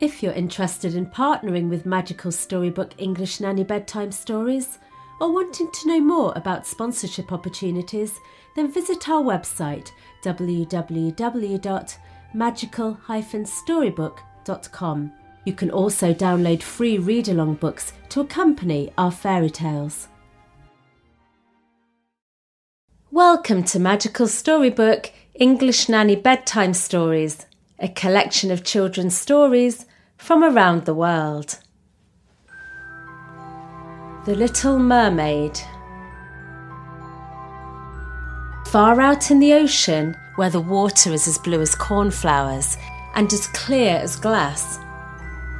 If you're interested in partnering with Magical Storybook English Nanny Bedtime Stories, or wanting to know more about sponsorship opportunities, then visit our website www.magical-storybook.com. You can also download free read along books to accompany our fairy tales. Welcome to Magical Storybook English Nanny Bedtime Stories, a collection of children's stories from around the world. The Little Mermaid. Far out in the ocean, where the water is as blue as cornflowers and as clear as glass,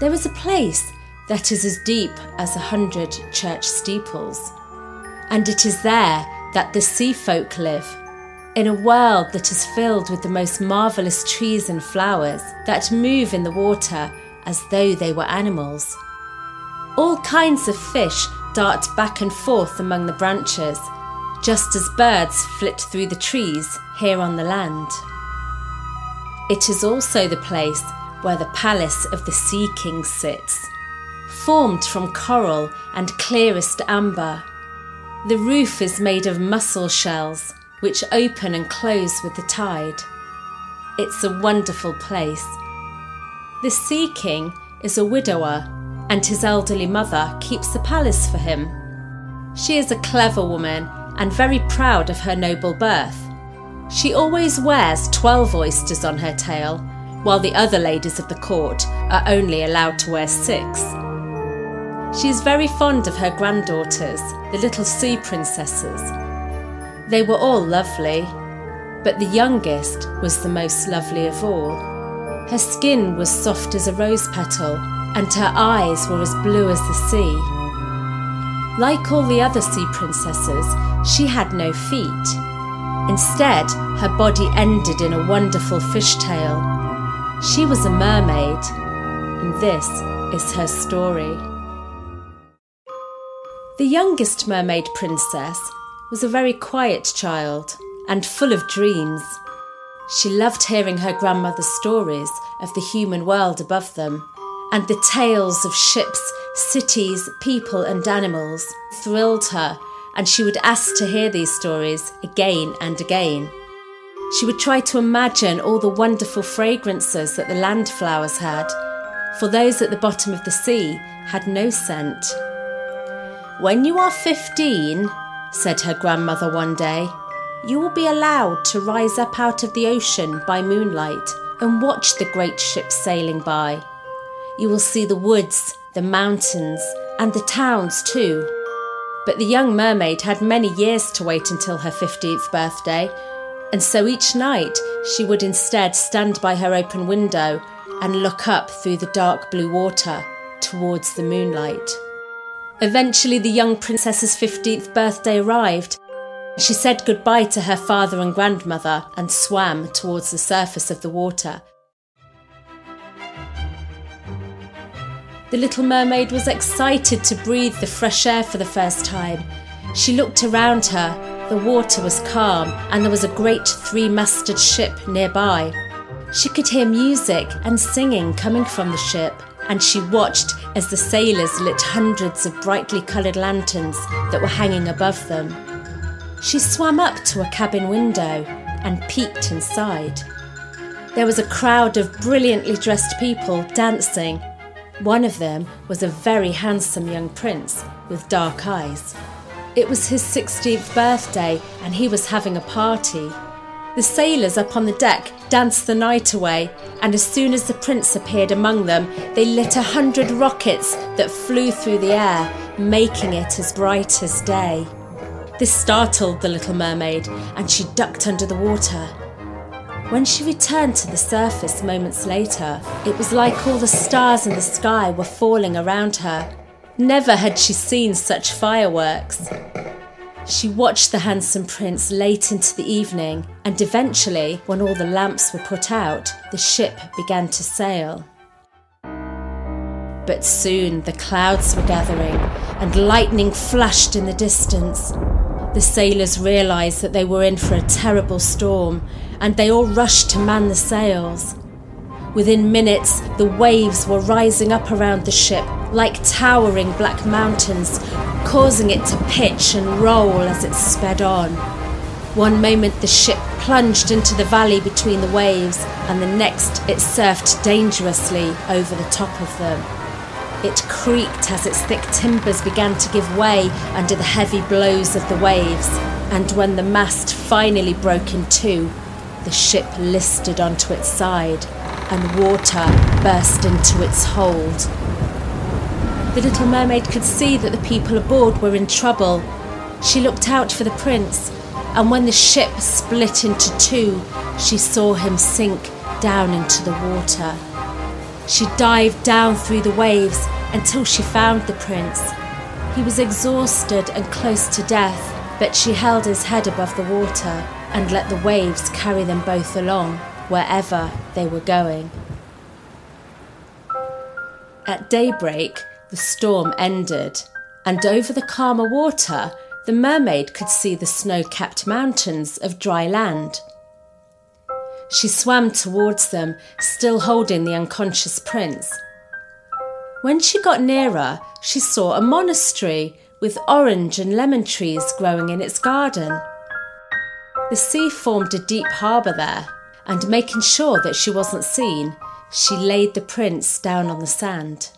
there is a place that is as deep as a hundred church steeples. And it is there that the sea folk live, in a world that is filled with the most marvellous trees and flowers that move in the water as though they were animals. All kinds of fish dart back and forth among the branches, just as birds flit through the trees here on the land. It is also the place where the palace of the Sea King sits, formed from coral and clearest amber. The roof is made of mussel shells, which open and close with the tide. It's a wonderful place. The Sea King is a widower, and his elderly mother keeps the palace for him. She is a clever woman and very proud of her noble birth. She always wears 12 oysters on her tail, while the other ladies of the court are only allowed to wear six. She is very fond of her granddaughters, the little sea princesses. They were all lovely, but the youngest was the most lovely of all. Her skin was soft as a rose petal, and her eyes were as blue as the sea. Like all the other sea princesses, she had no feet. Instead, her body ended in a wonderful fishtail. She was a mermaid, and this is her story. The youngest mermaid princess was a very quiet child and full of dreams. She loved hearing her grandmother's stories of the human world above them, and the tales of ships, cities, people, and animals thrilled her, and she would ask to hear these stories again and again. She would try to imagine all the wonderful fragrances that the land flowers had, for those at the bottom of the sea had no scent. When you are fifteen, said her grandmother one day, you will be allowed to rise up out of the ocean by moonlight and watch the great ships sailing by. You will see the woods, the mountains, and the towns too. But the young mermaid had many years to wait until her 15th birthday, and so each night she would instead stand by her open window and look up through the dark blue water towards the moonlight. Eventually, the young princess's 15th birthday arrived, she said goodbye to her father and grandmother and swam towards the surface of the water. The little mermaid was excited to breathe the fresh air for the first time. She looked around her. The water was calm and there was a great three masted ship nearby. She could hear music and singing coming from the ship, and she watched as the sailors lit hundreds of brightly coloured lanterns that were hanging above them. She swam up to a cabin window and peeked inside. There was a crowd of brilliantly dressed people dancing. One of them was a very handsome young prince with dark eyes. It was his 16th birthday and he was having a party. The sailors up on the deck danced the night away, and as soon as the prince appeared among them, they lit a hundred rockets that flew through the air, making it as bright as day. This startled the little mermaid, and she ducked under the water. When she returned to the surface moments later, it was like all the stars in the sky were falling around her. Never had she seen such fireworks. She watched the handsome prince late into the evening, and eventually, when all the lamps were put out, the ship began to sail. But soon the clouds were gathering, and lightning flashed in the distance. The sailors realised that they were in for a terrible storm, and they all rushed to man the sails. Within minutes, the waves were rising up around the ship like towering black mountains, causing it to pitch and roll as it sped on. One moment the ship plunged into the valley between the waves, and the next it surfed dangerously over the top of them. It creaked as its thick timbers began to give way under the heavy blows of the waves, and when the mast finally broke in two, the ship listed onto its side, and water burst into its hold. The little mermaid could see that the people aboard were in trouble. She looked out for the prince, and when the ship split into two, she saw him sink down into the water. She dived down through the waves until she found the prince. He was exhausted and close to death, but she held his head above the water and let the waves carry them both along wherever they were going. At daybreak, the storm ended, and over the calmer water, the mermaid could see the snow capped mountains of dry land. She swam towards them, still holding the unconscious prince. When she got nearer, she saw a monastery with orange and lemon trees growing in its garden. The sea formed a deep harbour there, and making sure that she wasn't seen, she laid the prince down on the sand.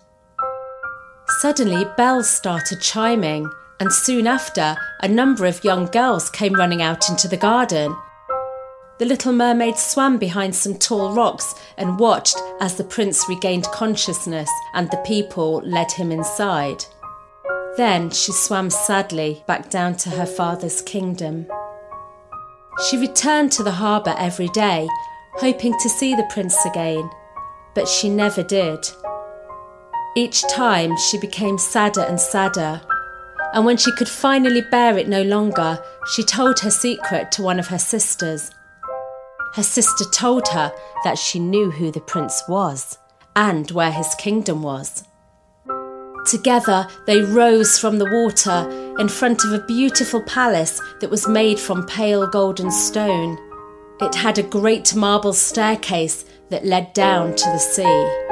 Suddenly, bells started chiming, and soon after, a number of young girls came running out into the garden. The little mermaid swam behind some tall rocks and watched as the prince regained consciousness and the people led him inside. Then she swam sadly back down to her father's kingdom. She returned to the harbour every day, hoping to see the prince again, but she never did. Each time she became sadder and sadder, and when she could finally bear it no longer, she told her secret to one of her sisters. Her sister told her that she knew who the prince was and where his kingdom was. Together they rose from the water in front of a beautiful palace that was made from pale golden stone. It had a great marble staircase that led down to the sea.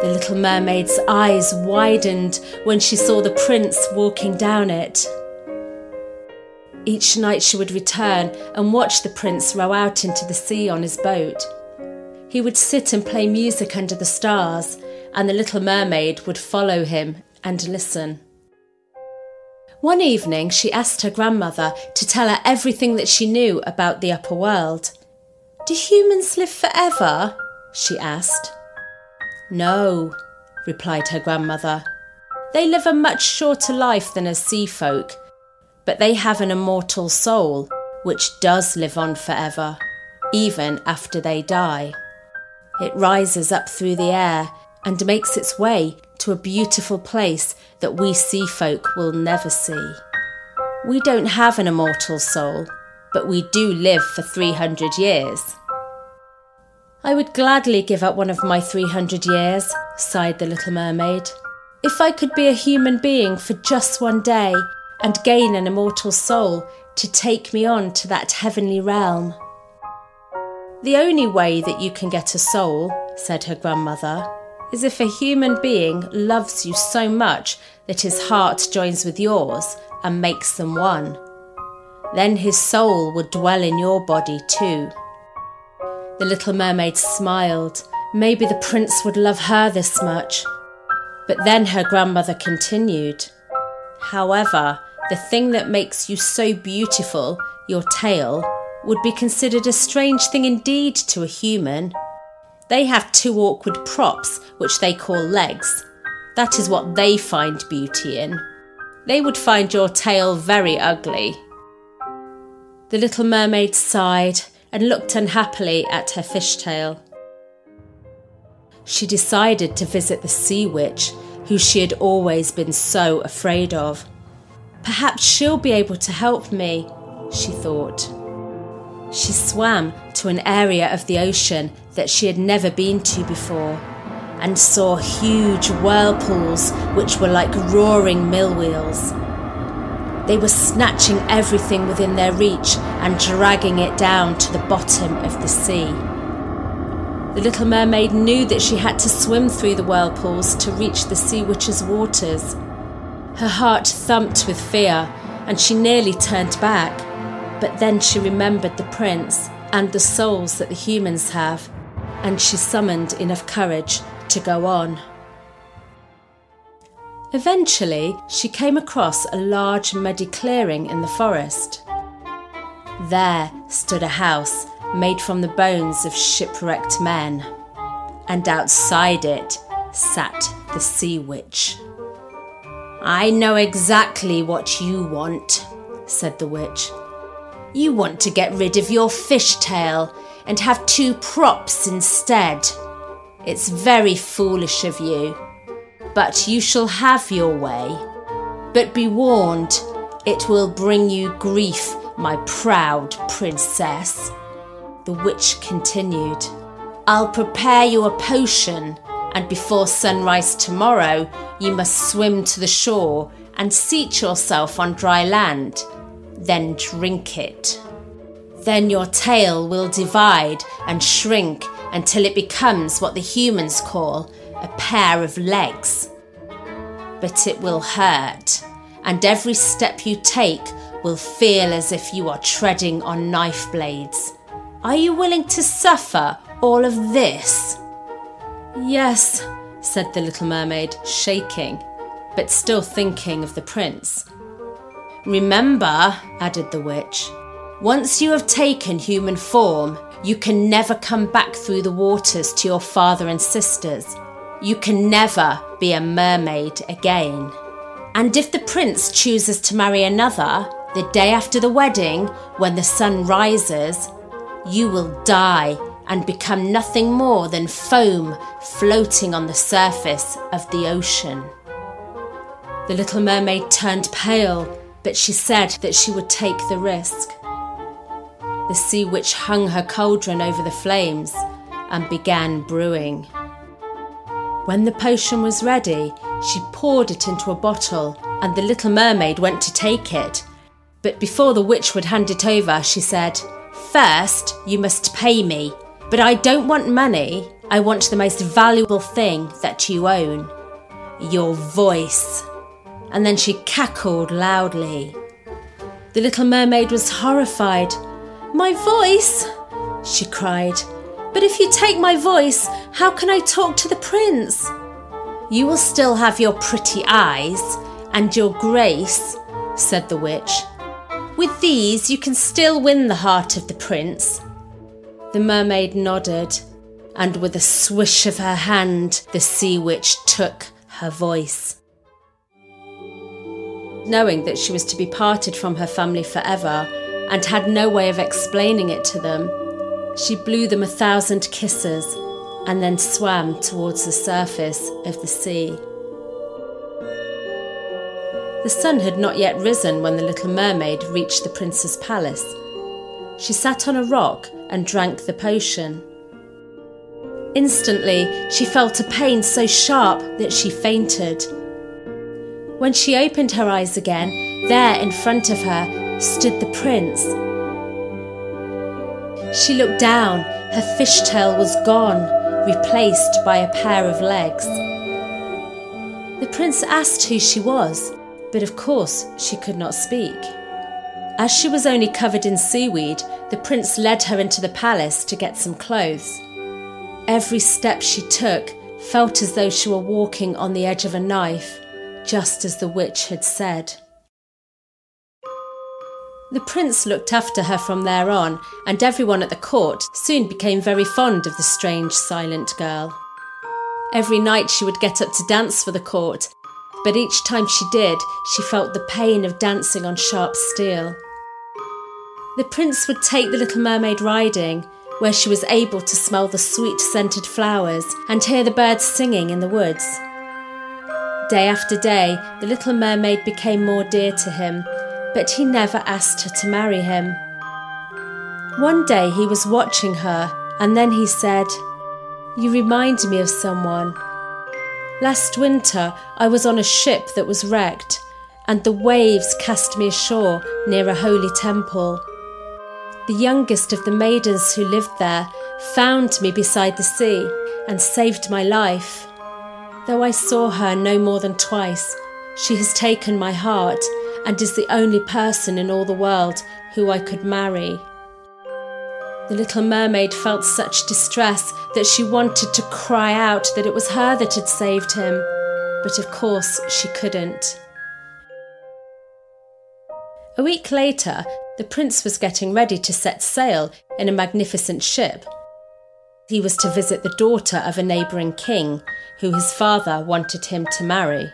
The little mermaid's eyes widened when she saw the prince walking down it. Each night she would return and watch the prince row out into the sea on his boat. He would sit and play music under the stars, and the little mermaid would follow him and listen. One evening, she asked her grandmother to tell her everything that she knew about the upper world. Do humans live forever? she asked. No, replied her grandmother. They live a much shorter life than us sea folk, but they have an immortal soul which does live on forever, even after they die. It rises up through the air and makes its way to a beautiful place that we sea folk will never see. We don't have an immortal soul, but we do live for 300 years. I would gladly give up one of my 300 years, sighed the little mermaid. If I could be a human being for just one day and gain an immortal soul to take me on to that heavenly realm. The only way that you can get a soul, said her grandmother, is if a human being loves you so much that his heart joins with yours and makes them one. Then his soul would dwell in your body too. The little mermaid smiled. Maybe the prince would love her this much. But then her grandmother continued. However, the thing that makes you so beautiful, your tail, would be considered a strange thing indeed to a human. They have two awkward props, which they call legs. That is what they find beauty in. They would find your tail very ugly. The little mermaid sighed and looked unhappily at her fishtail. She decided to visit the sea witch, who she had always been so afraid of. Perhaps she'll be able to help me, she thought. She swam to an area of the ocean that she had never been to before and saw huge whirlpools which were like roaring mill wheels. They were snatching everything within their reach and dragging it down to the bottom of the sea. The little mermaid knew that she had to swim through the whirlpools to reach the sea witch's waters. Her heart thumped with fear, and she nearly turned back. But then she remembered the prince and the souls that the humans have, and she summoned enough courage to go on. Eventually, she came across a large muddy clearing in the forest. There stood a house made from the bones of shipwrecked men, and outside it sat the sea witch. I know exactly what you want, said the witch. You want to get rid of your fishtail and have two props instead. It's very foolish of you, but you shall have your way. But be warned, it will bring you grief, my proud princess. The witch continued, I'll prepare you a potion, and before sunrise tomorrow, you must swim to the shore and seat yourself on dry land. Then drink it. Then your tail will divide and shrink until it becomes what the humans call a pair of legs. But it will hurt, and every step you take will feel as if you are treading on knife blades. Are you willing to suffer all of this? Yes, said the little mermaid, shaking, but still thinking of the prince. Remember, added the witch, once you have taken human form, you can never come back through the waters to your father and sisters. You can never be a mermaid again. And if the prince chooses to marry another, the day after the wedding, when the sun rises, you will die and become nothing more than foam floating on the surface of the ocean. The little mermaid turned pale, but she said that she would take the risk. The sea witch hung her cauldron over the flames and began brewing. When the potion was ready, she poured it into a bottle, and the little mermaid went to take it. But before the witch would hand it over, she said, First, you must pay me, but I don't want money. I want the most valuable thing that you own your voice. And then she cackled loudly. The little mermaid was horrified my voice, she cried. But if you take my voice, how can I talk to the prince? You will still have your pretty eyes and your grace, said the witch. With these, you can still win the heart of the prince. The mermaid nodded, and with a swish of her hand, the sea witch took her voice. Knowing that she was to be parted from her family forever, and had no way of explaining it to them, she blew them a thousand kisses and then swam towards the surface of the sea. The sun had not yet risen when the little mermaid reached the prince's palace. She sat on a rock and drank the potion. Instantly, she felt a pain so sharp that she fainted. When she opened her eyes again, there in front of her stood the prince. She looked down, her fishtail was gone, replaced by a pair of legs. The prince asked who she was, but of course she could not speak. As she was only covered in seaweed, the prince led her into the palace to get some clothes. Every step she took felt as though she were walking on the edge of a knife, just as the witch had said. The prince looked after her from there on, and everyone at the court soon became very fond of the strange, silent girl. Every night she would get up to dance for the court, but each time she did, she felt the pain of dancing on sharp steel. The prince would take the little mermaid riding, where she was able to smell the sweet scented flowers and hear the birds singing in the woods. Day after day, the little mermaid became more dear to him, but he never asked her to marry him. One day he was watching her, and then he said, You remind me of someone. Last winter, I was on a ship that was wrecked, and the waves cast me ashore near a holy temple. The youngest of the maidens who lived there found me beside the sea and saved my life. Though I saw her no more than twice, she has taken my heart and is the only person in all the world who I could marry. The little mermaid felt such distress that she wanted to cry out that it was her that had saved him, but of course she couldn't. A week later, the prince was getting ready to set sail in a magnificent ship. He was to visit the daughter of a neighbouring king, who his father wanted him to marry.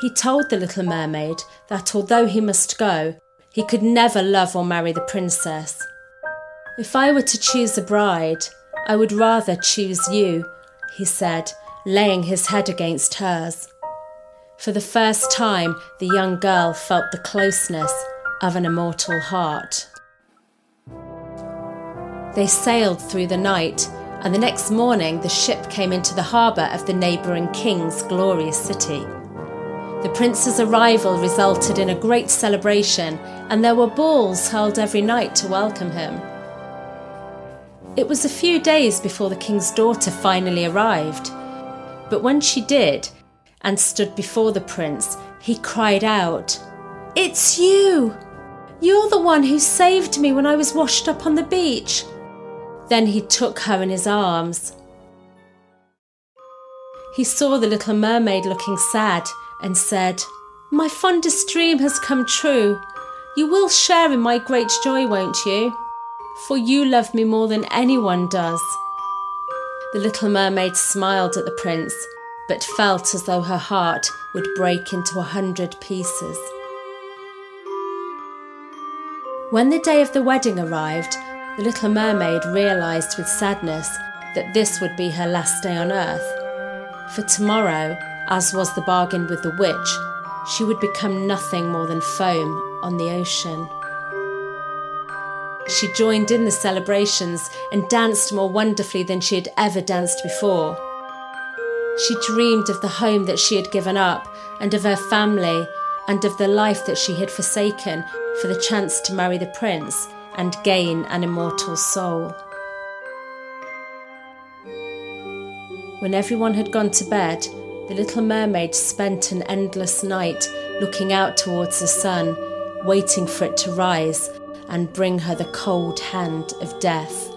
He told the little mermaid that although he must go, he could never love or marry the princess. If I were to choose a bride, I would rather choose you, he said, laying his head against hers. For the first time, the young girl felt the closeness of an immortal heart. They sailed through the night, and the next morning the ship came into the harbour of the neighbouring king's glorious city. The prince's arrival resulted in a great celebration, and there were balls held every night to welcome him. It was a few days before the king's daughter finally arrived, but when she did and stood before the prince, he cried out, It's you! You're the one who saved me when I was washed up on the beach. Then he took her in his arms. He saw the little mermaid looking sad and said, My fondest dream has come true. You will share in my great joy, won't you? For you love me more than anyone does. The little mermaid smiled at the prince, but felt as though her heart would break into a hundred pieces. When the day of the wedding arrived, the little mermaid realised with sadness that this would be her last day on earth. For tomorrow, as was the bargain with the witch, she would become nothing more than foam on the ocean. She joined in the celebrations and danced more wonderfully than she had ever danced before. She dreamed of the home that she had given up, and of her family, and of the life that she had forsaken for the chance to marry the prince and gain an immortal soul. When everyone had gone to bed, the little mermaid spent an endless night looking out towards the sun, waiting for it to rise and bring her the cold hand of death.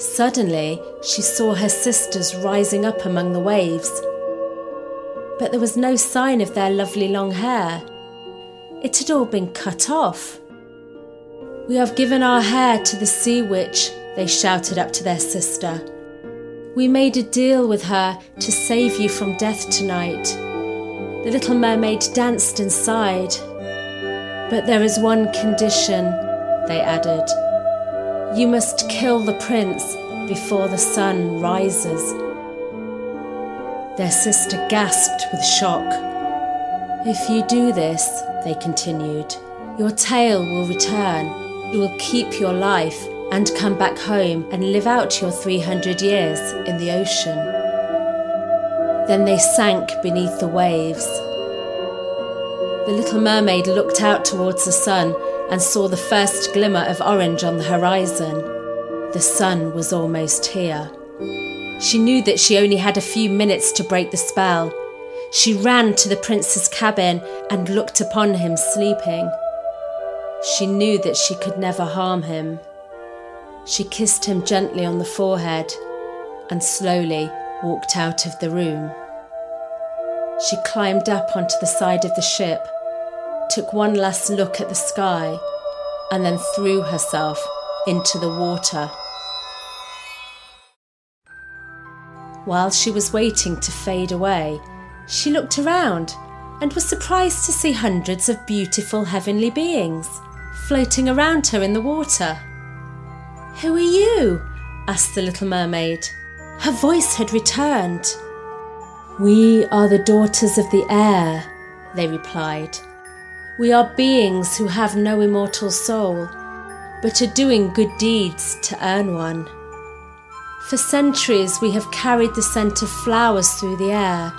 Suddenly, she saw her sisters rising up among the waves. But there was no sign of their lovely long hair. It had all been cut off. We have given our hair to the sea witch, they shouted up to their sister. We made a deal with her to save you from death tonight. The little mermaid danced and sighed. But there is one condition, they added. You must kill the prince before the sun rises. Their sister gasped with shock. If you do this, they continued, your tail will return. You will keep your life and come back home and live out your 300 years in the ocean. Then they sank beneath the waves. The little mermaid looked out towards the sun and saw the first glimmer of orange on the horizon. The sun was almost here. She knew that she only had a few minutes to break the spell. She ran to the prince's cabin and looked upon him sleeping. She knew that she could never harm him. She kissed him gently on the forehead and slowly walked out of the room. She climbed up onto the side of the ship, took one last look at the sky, and then threw herself into the water. While she was waiting to fade away, she looked around and was surprised to see hundreds of beautiful heavenly beings floating around her in the water. Who are you? asked the little mermaid. Her voice had returned. We are the daughters of the air, they replied. We are beings who have no immortal soul, but are doing good deeds to earn one. For centuries we have carried the scent of flowers through the air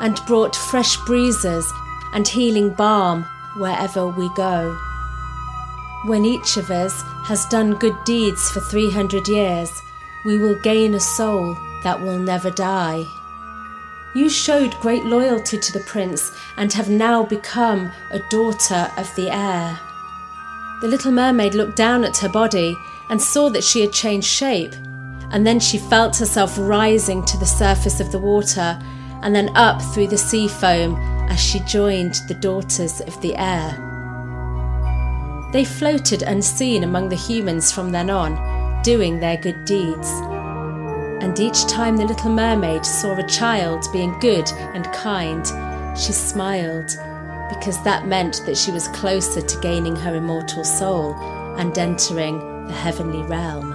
and brought fresh breezes and healing balm wherever we go. When each of us has done good deeds for 300 years, we will gain a soul that will never die. You showed great loyalty to the prince and have now become a daughter of the air. The little mermaid looked down at her body and saw that she had changed shape, and then she felt herself rising to the surface of the water and then up through the sea foam as she joined the daughters of the air. They floated unseen among the humans from then on, doing their good deeds. And each time the little mermaid saw a child being good and kind, she smiled, because that meant that she was closer to gaining her immortal soul and entering the heavenly realm.